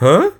Huh?